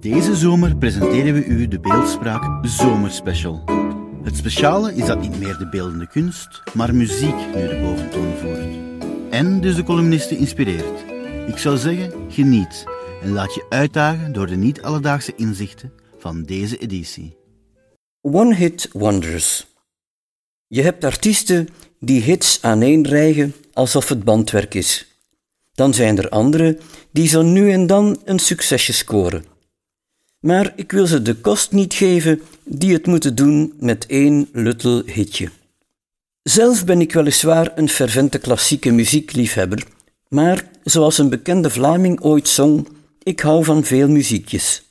Deze zomer presenteren we u de beeldspraak Zomerspecial. Het speciale is dat niet meer de beeldende kunst, maar muziek nu de boventoon voert. En dus de columnisten inspireert. Ik zou zeggen, geniet en laat je uitdagen door de niet-alledaagse inzichten van deze editie. One Hit Wonders. Je hebt artiesten die hits aaneenrijgen alsof het bandwerk is. Dan zijn er anderen die zo nu en dan een succesje scoren. Maar ik wil ze de kost niet geven die het moeten doen met één luttel hitje. Zelf ben ik weliswaar een fervente klassieke muziekliefhebber, maar zoals een bekende Vlaming ooit zong, ik hou van veel muziekjes.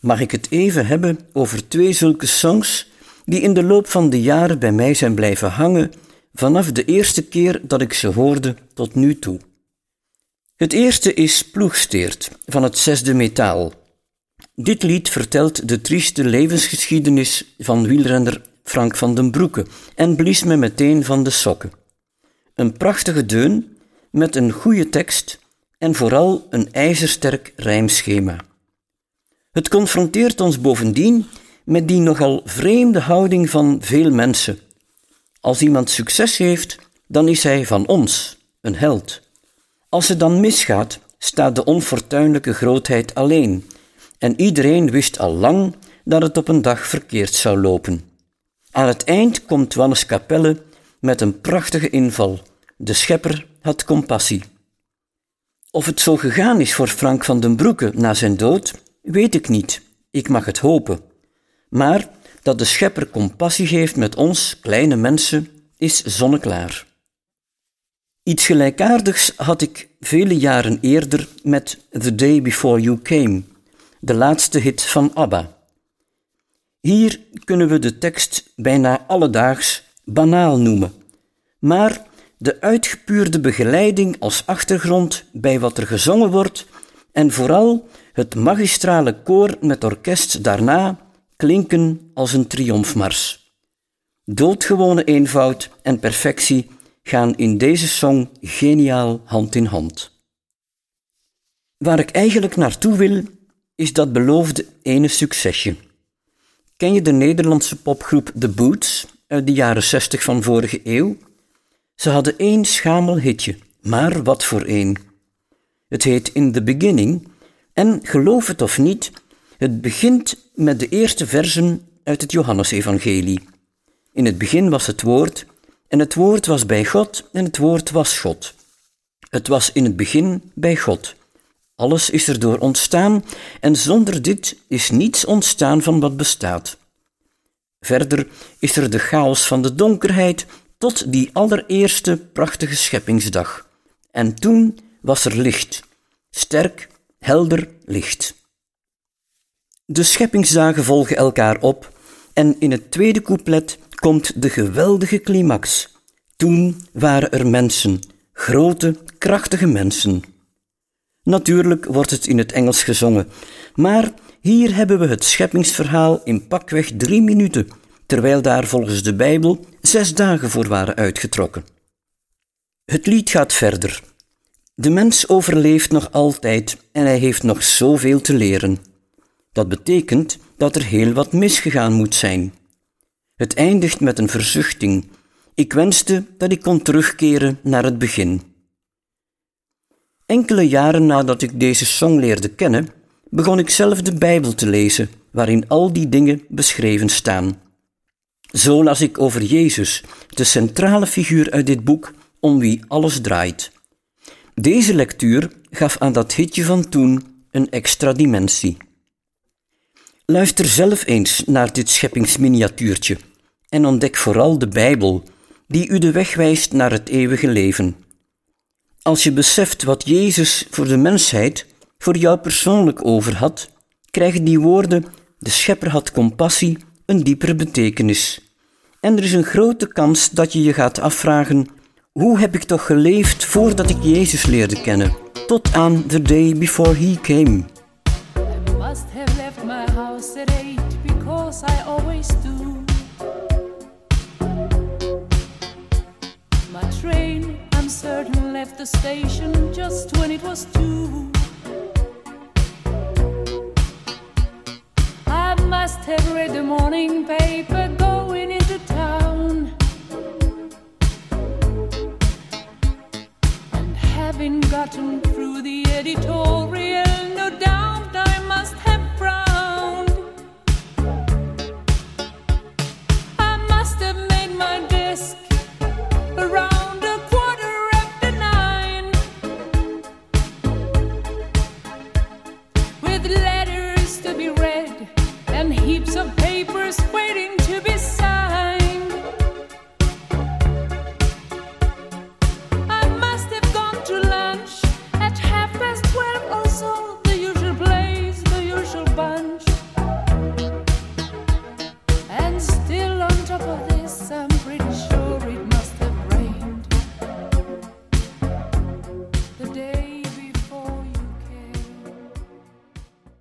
Mag ik het even hebben over twee zulke songs die in de loop van de jaren bij mij zijn blijven hangen vanaf de eerste keer dat ik ze hoorde tot nu toe. Het eerste is Ploegsteert van het zesde metaal. Dit lied vertelt de trieste levensgeschiedenis van wielrenner Frank van den Broeke en blies me meteen van de sokken. Een prachtige deun met een goede tekst en vooral een ijzersterk rijmschema. Het confronteert ons bovendien met die nogal vreemde houding van veel mensen. Als iemand succes heeft, dan is hij van ons, een held. Als het dan misgaat, staat de onfortuinlijke grootheid alleen, en iedereen wist al lang dat het op een dag verkeerd zou lopen. Aan het eind komt Wannes Capelle met een prachtige inval. De schepper had compassie. Of het zo gegaan is voor Frank van den Broeke na zijn dood, weet ik niet. Ik mag het hopen. Maar dat de schepper compassie heeft met ons, kleine mensen, is zonneklaar. Iets gelijkaardigs had ik vele jaren eerder met The Day Before You Came, de laatste hit van ABBA. Hier kunnen we de tekst bijna alledaags banaal noemen, maar de uitgepuurde begeleiding als achtergrond bij wat er gezongen wordt en vooral het magistrale koor met orkest daarna klinken als een triomfmars. Doodgewone eenvoud en perfectie gaan in deze song geniaal hand in hand. Waar ik eigenlijk naartoe wil, is dat beloofde ene succesje. Ken je de Nederlandse popgroep The Boots uit de jaren 60 van vorige eeuw? Ze hadden één schamel hitje, maar wat voor één. Het heet In the Beginning en geloof het of niet, het begint met de eerste versen uit het Johannesevangelie. In het begin was het woord en het woord was bij God en het woord was God. Het was in het begin bij God. Alles is erdoor ontstaan en zonder dit is niets ontstaan van wat bestaat. Verder is er de chaos van de donkerheid tot die allereerste prachtige scheppingsdag. En toen was er licht, sterk, helder licht. De scheppingsdagen volgen elkaar op en in het tweede couplet komt de geweldige climax. Toen waren er mensen, grote, krachtige mensen. Natuurlijk wordt het in het Engels gezongen, maar hier hebben we het scheppingsverhaal in pakweg drie minuten, terwijl daar volgens de Bijbel zes dagen voor waren uitgetrokken. Het lied gaat verder. De mens overleeft nog altijd en hij heeft nog zoveel te leren. Dat betekent dat er heel wat misgegaan moet zijn. Het eindigt met een verzuchting. Ik wenste dat ik kon terugkeren naar het begin. Enkele jaren nadat ik deze song leerde kennen, begon ik zelf de Bijbel te lezen, waarin al die dingen beschreven staan. Zo las ik over Jezus, de centrale figuur uit dit boek om wie alles draait. Deze lectuur gaf aan dat hitje van toen een extra dimensie. Luister zelf eens naar dit scheppingsminiatuurtje en ontdek vooral de Bijbel, die u de weg wijst naar het eeuwige leven. Als je beseft wat Jezus voor de mensheid, voor jou persoonlijk over had, krijgen die woorden, de schepper had compassie, een diepere betekenis. En er is een grote kans dat je je gaat afvragen, hoe heb ik toch geleefd voordat ik Jezus leerde kennen, tot aan the day before he came. Train, I'm certain, left the station just when it was due. I must have read the morning paper and heaps of papers waiting to be signed. I must have gone to lunch at half past twelve or so. The usual place, the usual bunch. And still on top of the